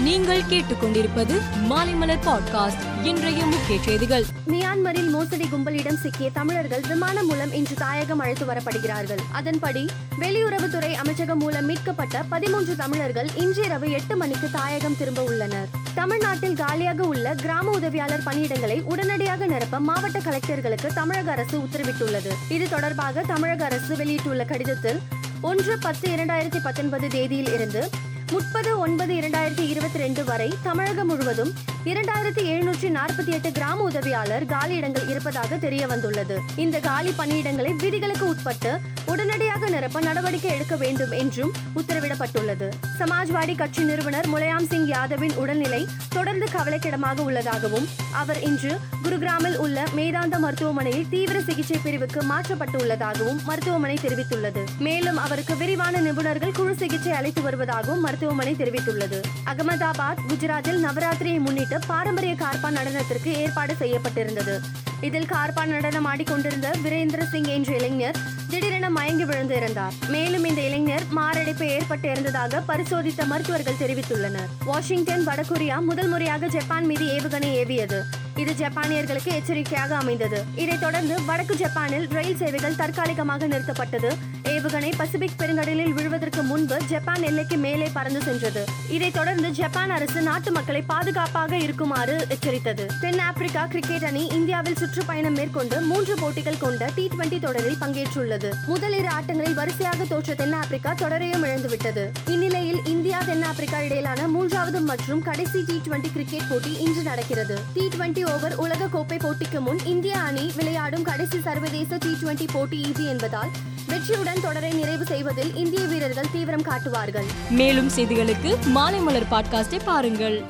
நீங்கள் கேட்டுக்கொண்டிருப்பது மாலைமலர் பாட்காஸ்ட். இன்றைய முக்கிய செய்திகள். மியான்மரில் மோசடி கும்பலிடம் சிக்கிய தமிழர்கள் விமானம் மூலம் இன்று தாயகம் அழைத்து வரப்படுகிறார்கள். அதன்படி வெளியுறவுத்துறை அமைச்சகம் மூலம் மீட்கப்பட்ட பதிமூன்று தமிழர்கள் இன்றிரவு எட்டு மணிக்கு தாயகம் திரும்ப உள்ளனர். தமிழ்நாட்டில் காலியாக உள்ள கிராம உதவியாளர் பணியிடங்களை உடனடியாக நிரப்ப மாவட்ட கலெக்டர்களுக்கு தமிழக அரசு உத்தரவிட்டுள்ளது. இது தொடர்பாக தமிழக அரசு வெளியிட்டுள்ள கடிதத்தில் ஒன்று பத்து இரண்டாயிரத்தி பத்தொன்பது தேதியில் இருந்து முப்பது ஒன்பது இரண்டாயிரத்தி இருபத்தி ரெண்டு வரை தமிழகம் முழுவதும் இரண்டாயிரத்தி எழுநூற்றி நாற்பத்தி எட்டு கிராம உதவியாளர் காலி இடங்கள் இருப்பதாக தெரிய வந்துள்ளது. இந்த காலி பணியிடங்களை விதிகளுக்கு உட்பட்டு உடனடியாக நிரப்ப நடவடிக்கை எடுக்க வேண்டும் என்றும் உத்தரவிடப்பட்டுள்ளது. சமாஜ்வாடி கட்சி நிறுவனர் முலாயம் சிங் யாதவின் உடல்நிலை தொடர்ந்து கவலைக்கிடமாக உள்ளதாகவும் அவர் இன்று குருகிராமில் உள்ள மேதாந்த மருத்துவமனையில் தீவிர சிகிச்சை பிரிவுக்கு மாற்றப்பட்டுள்ளதாகவும் மருத்துவமனை தெரிவித்துள்ளது. மேலும் அவருக்கு விரிவான நிபுணர்கள் குழு சிகிச்சை அளித்து வருவதாகவும் மருத்துவமனை தெரிவித்துள்ளது. அகமதாபாத் குஜராத்தில் நவராத்திரியை முன்னிட்டு பாரம்பரிய கார்பா நடனத்திற்கு ஏற்பாடு செய்யப்பட்டிருந்தது. இதில் கார்பா நடனம் ஆடிக்கொண்டிருந்த வீரேந்திர சிங் என்ற இளைஞர் திடீரென மயங்கி விழுந்து இருந்தார் மேலும் இந்த இளைஞர் மாரடைப்பு ஏற்பட்டு இருந்ததாக பரிசோதித்த மருத்துவர்கள் தெரிவித்துள்ளனர். வாஷிங்டன் வடகொரியா முதல் முறையாக ஜப்பான் மீது ஏவுகணை ஏவியது. இது ஜப்பானியர்களுக்கு எச்சரிக்கையாக அமைந்தது. இதைத் தொடர்ந்து வடக்கு ஜப்பானில் ரயில் சேவைகள் தற்காலிகமாக நிறுத்தப்பட்டது. ஏவுகணை பசிபிக் பெருங்கடலில் விழுவதற்கு முன்பு ஜப்பான் எல்லைக்கு மேலே பறந்து சென்றது. இதைத் தொடர்ந்து ஜப்பான் அரசு நாட்டு மக்களை பாதுகாப்பாக இருக்குமாறு எச்சரித்தது. தென் ஆப்பிரிக்கா கிரிக்கெட் அணி இந்தியாவில் சுற்றுப்பயணம் மேற்கொண்டு மூன்று போட்டிகள் கொண்ட டி டுவெண்டி தொடரில் பங்கேற்றுள்ளது. முதல் இரு ஆட்டங்களில் வரிசையாக தோற்ற தென்னாப்பிரிக்கா தொடரையும் இழந்துவிட்டது. இந்நிலை இந்நிலையில் இந்தியா தென்னாப்பிரிக்கா இடையிலான மூன்றாவது மற்றும் கடைசி டி டுவெண்டி கிரிக்கெட் போட்டி இன்று நடக்கிறது. டி டுவெண்டி ஓவர் உலக கோப்பை போட்டிக்கு முன் இந்திய அணி விளையாடும் கடைசி சர்வதேச டி டுவெண்டி போட்டி இது என்பதால் வெற்றியுடன் தொடரை நிறைவு செய்வதில் இந்திய வீரர்கள் தீவிரம் காட்டுவார்கள். மேலும் செய்திகளுக்கு மாலைமலர் பாட்காஸ்டை பாருங்கள்.